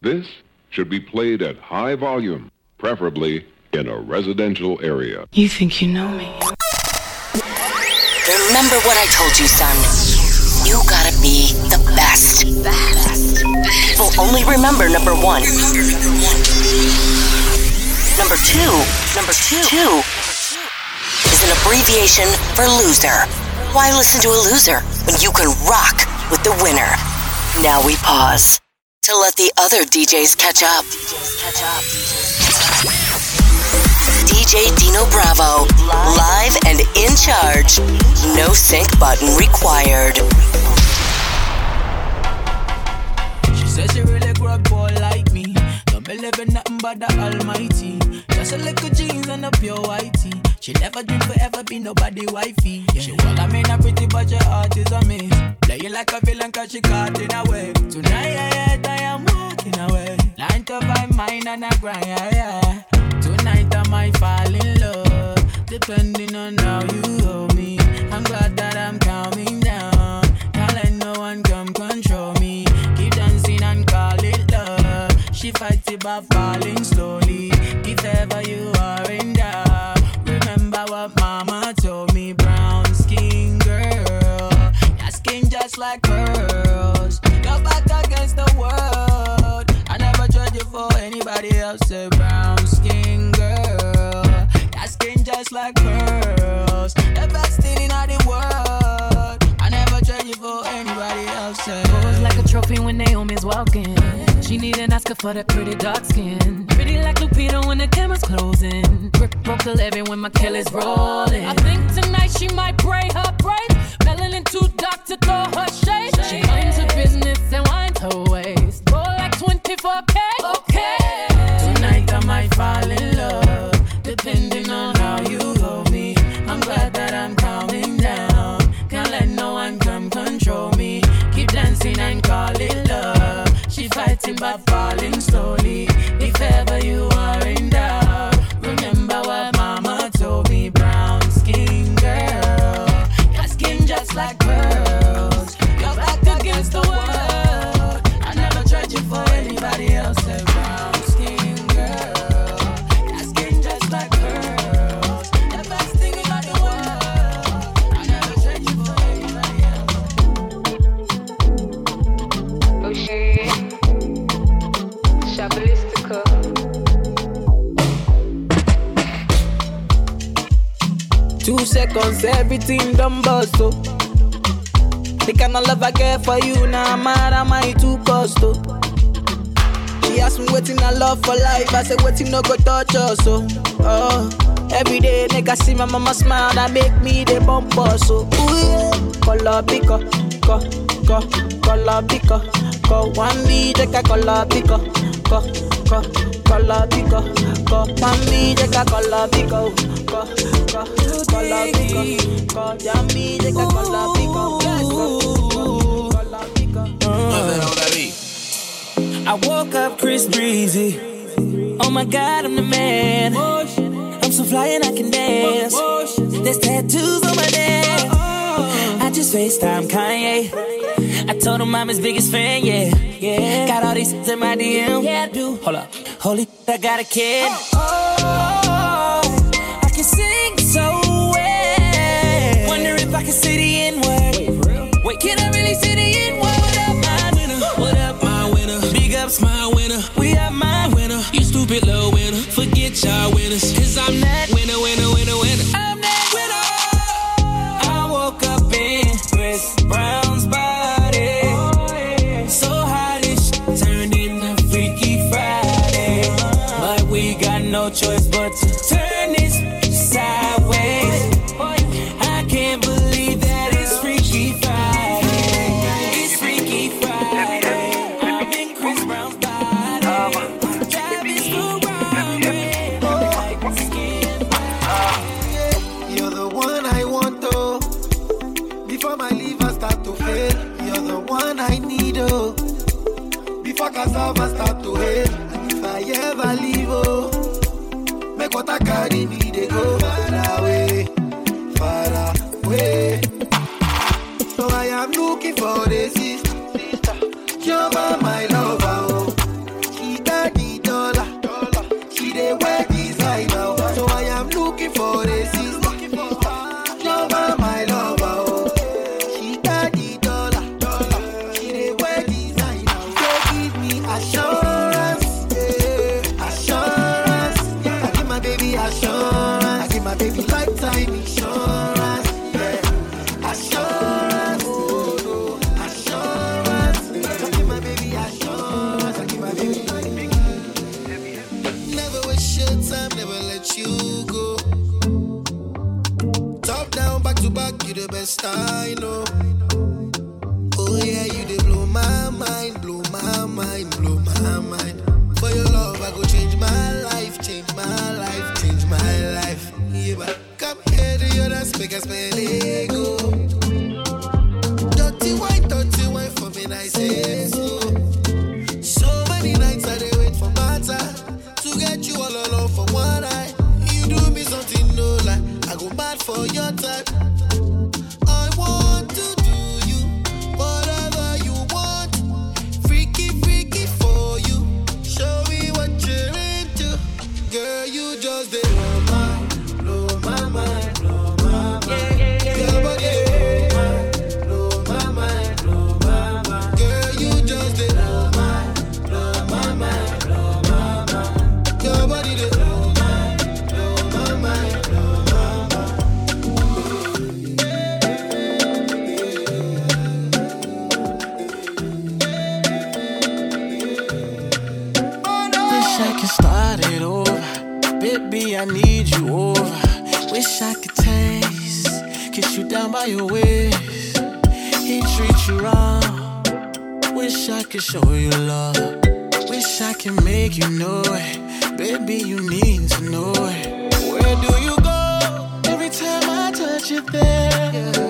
This should be played at high volume, preferably in a residential area. You think you know me? Remember what I told you, son. You gotta be the best. Best. People only remember number one. Number two. Number two. Two is an abbreviation for loser. Why listen to a loser when you can rock with the winner? Now we pause to let the other DJs catch up. DJ Dino Bravo, live and in charge. No sync button required. She says she really grew up boy like me. Don't believe in nothing but the Almighty. Just a little jeans and a pure whitey. She never dream forever be nobody wifey. Yeah. She well, I mean a pretty but your heart is a miss. Play you like a villain cause she caught in a way. Mine and a grind, yeah, yeah. Tonight I might fall in love, depending on how you hold me. I'm glad that I'm calming down. Can't let no one come control me. Keep dancing and call it love. She fights it by falling slowly. If ever you anybody else. Say brown skin girl, That skin just like pearls. The best thing in the world. I never trade you for anybody else. Pose like a trophy when Naomi's walking. She need an Oscar for that pretty dark skin. Pretty like Lupita when the camera's closing. Grip broke the levy when my killer's rolling. I think tonight she might break her brain. Melanin too dark to throw her shade. She minds her business and winds her waist. Falling The kind of love I get for you, now nah, mad am I too cost, oh. She asked me waiting I love for life, I said waiting no go touch us, oh. oh. Every day, nigga see my mama smile, that make me the bump us, oh. Ooh, yeah. Color picker, co, co, color picker, co. One me, take a color picker, co, co, color picker, co. One me, take a color picker, co, co, color picker, co. Yeah, me, take a color I woke up Chris Breezy. Oh my god, I'm the man. I'm so fly and I can dance. There's tattoos on my neck. I just FaceTime Kanye. I told him I'm his biggest fan, yeah. Yeah. Got all these in my DM. Yeah, I do. Hold up. Holy, I got a kid. Oh, oh, oh, oh. I can sing winners. Cause I'm that for Best I know. Oh yeah, you did blow my mind, blow my mind, blow my mind. For your love, I go change my life, change my life, change my life. Yeah, but come here to your dance, make us play your ways. He treats you wrong. Wish I could show you love. Wish I could make you know it. Baby, you need to know it. Where do you go every time I touch you there?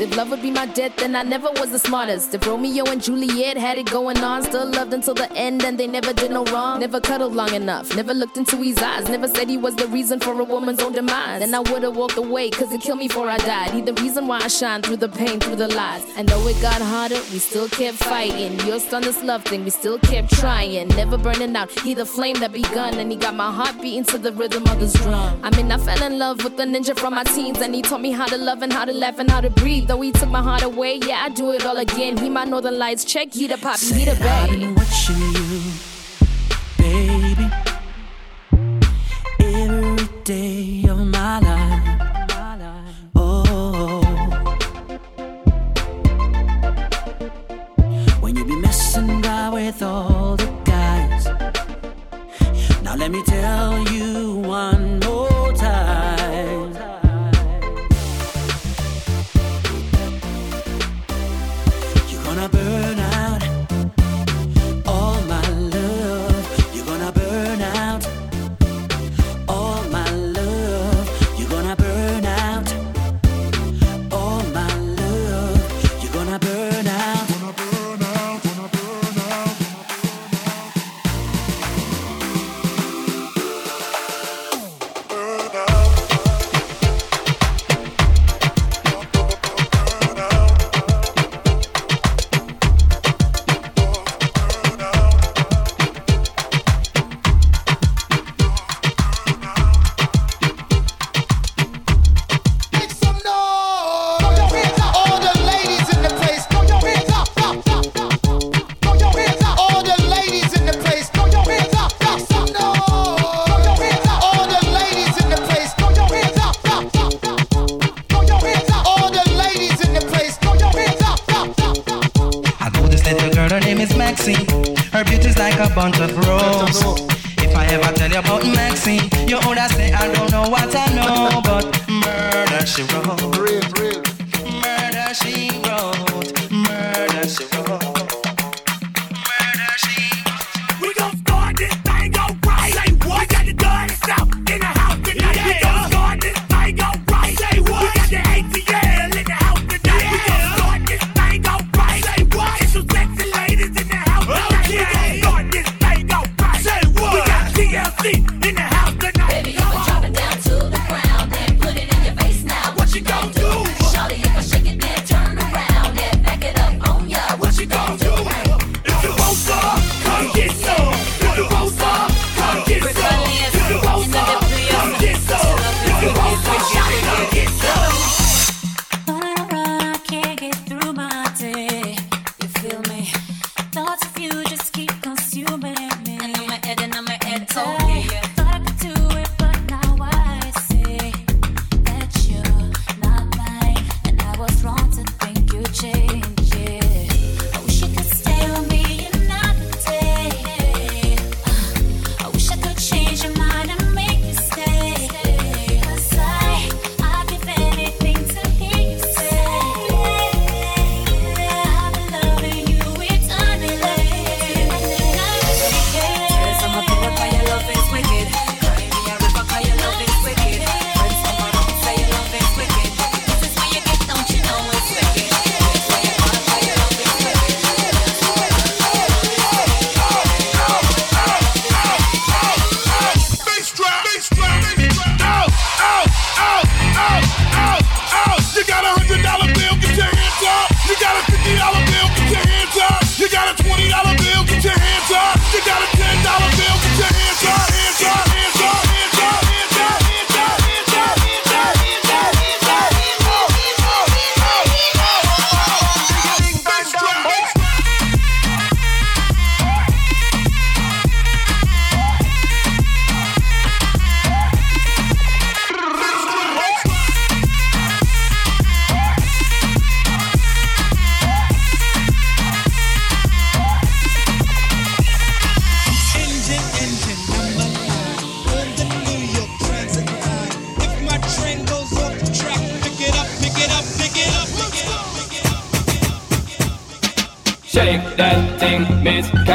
If love would be my death, then I never was the smartest. If Romeo and Juliet had it going on, still loved until the end, and they never did no wrong. Never cuddled long enough, never looked into his eyes, never said he was the reason for a woman's own demise. Then I would've walked away, cause it killed me before I died. He the reason why I shine through the pain, through the lies. And though it got harder, we still kept fighting. You're on this love thing, we still kept trying. Never burning out, he the flame that begun, and he got my heart beating to the rhythm of this drum. I mean, I fell in love with the ninja from my teens, and he taught me how to love and how to laugh and how to breathe. Though he took my heart away, yeah, I do it all again. He my northern lights, check, he the poppy, he the babe. I've been watching you, baby, every day of my life.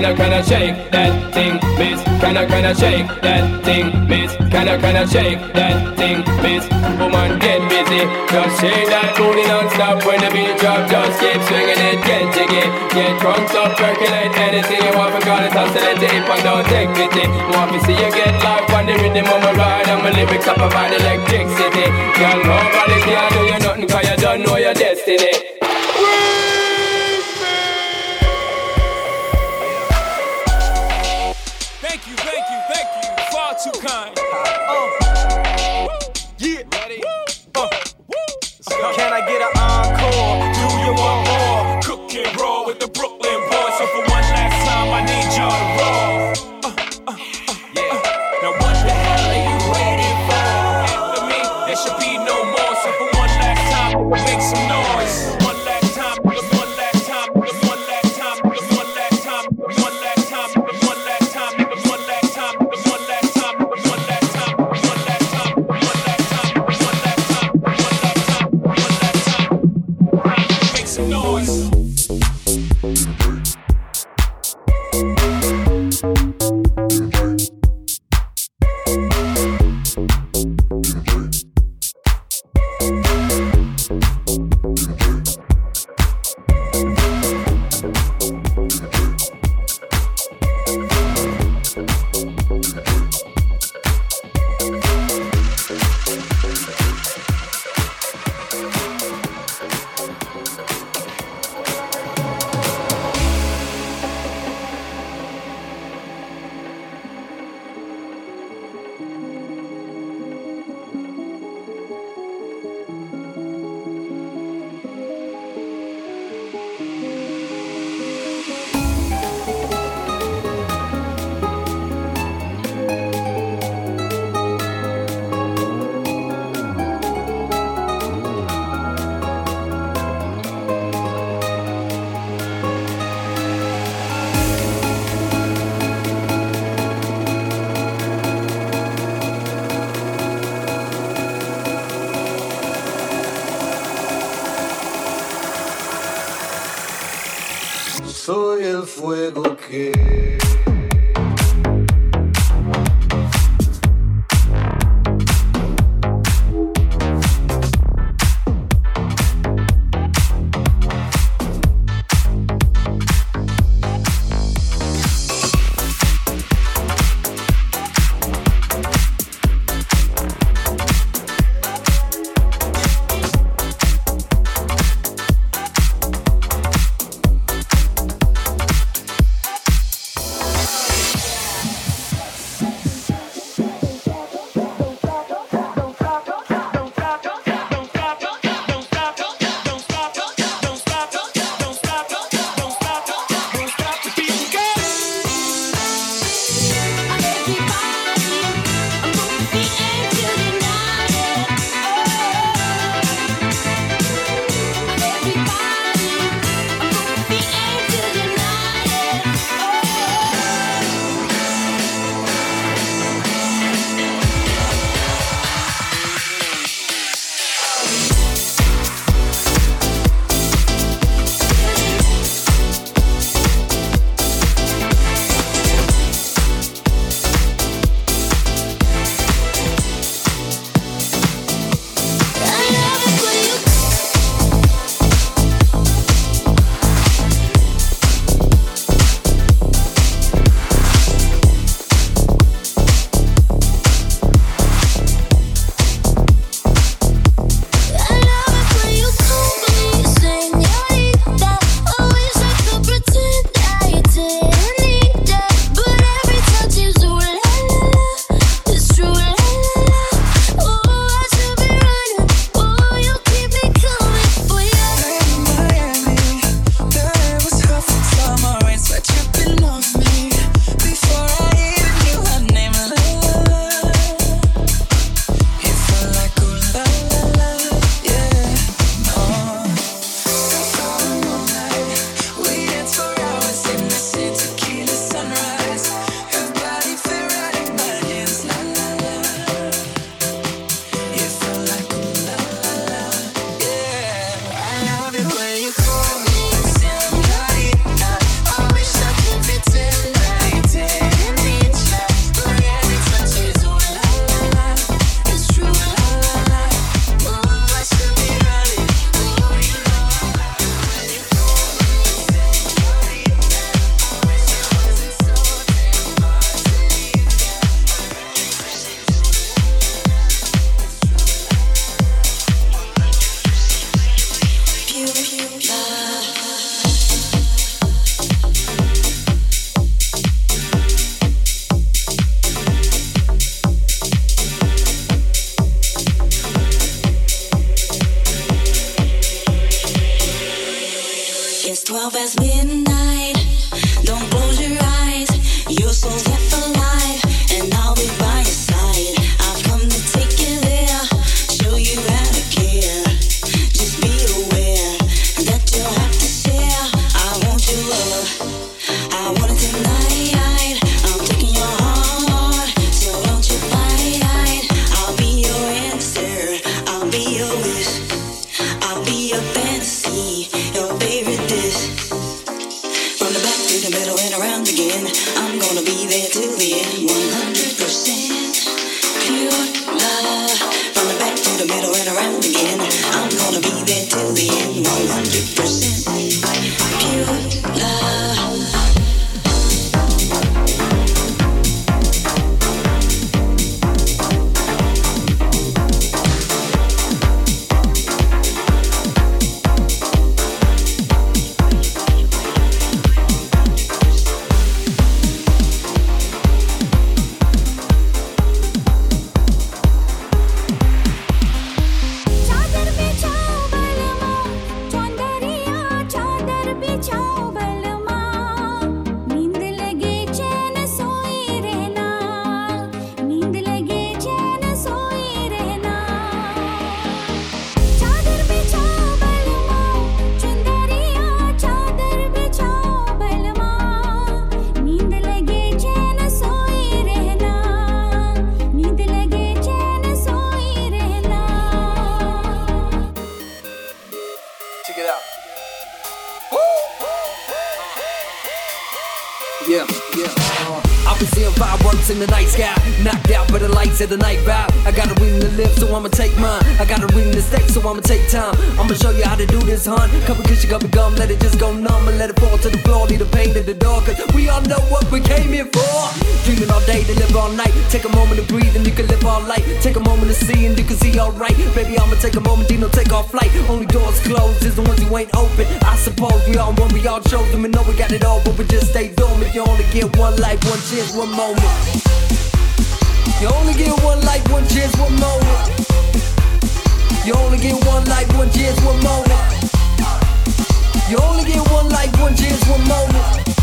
Can I, can I shake that thing, miss? Can I, can I shake that thing, miss? Can I, can I shake that thing, miss? Woman, get busy, just shake that booty non-stop when the beat drop. Just keep swinging it, get jiggy, get drunk, up, percolate anything you want. Because it's oscillate if I don't take pity. Want to see you get life on the rhythm of my ride and my lyrics up about electricity. Girl, nobody can do you nothing 'cause you don't know your destiny. 어. fuego que... the night vibe. I gotta ring to live, so I'ma take mine. I gotta ring to stake, so I'ma take time. I'ma show you how to do this, hun. Couple kiss you, couple gum, let it just go numb and let it fall to the floor. Leave the pain in the dark, cause we all know what we came here for. Dreaming all day to live all night. Take a moment to breathe and you can live all light. Take a moment to see and you can see alright. Baby, I'ma take a moment, Dino, take off flight. Only doors closed is the ones you ain't open. I suppose we all one, we all chose them and know we got it all, but we just stay dormant. You only get one life, one chance, one moment. You only get one life, one chance, one moment. You only get one life, one chance, one moment. You only get one life, one chance, one moment.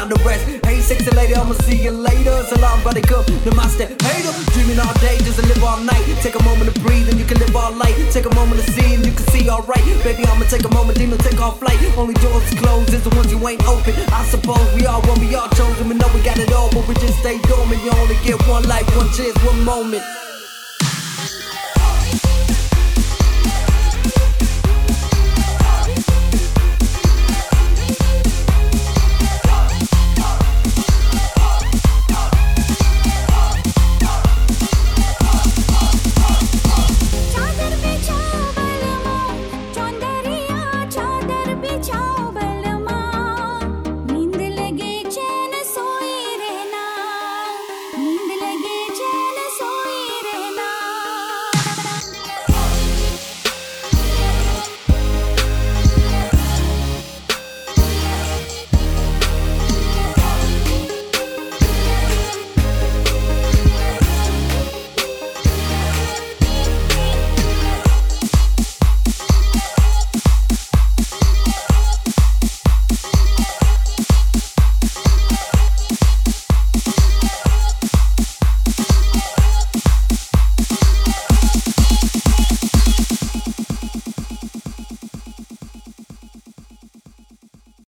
time to rest. Hey, sexy lady, I'ma see you later. Salam alaikum, namaste. Hater, dreaming all day, just to live all night. Take a moment to breathe and you can live all light. Take a moment to see and you can see alright. Baby, I'ma take a moment, demon, take off flight. Only doors closed is the ones you ain't open. I suppose we all what we all chosen. We know we got it all, but we just stay dormant. You only get one life, one chance, one moment.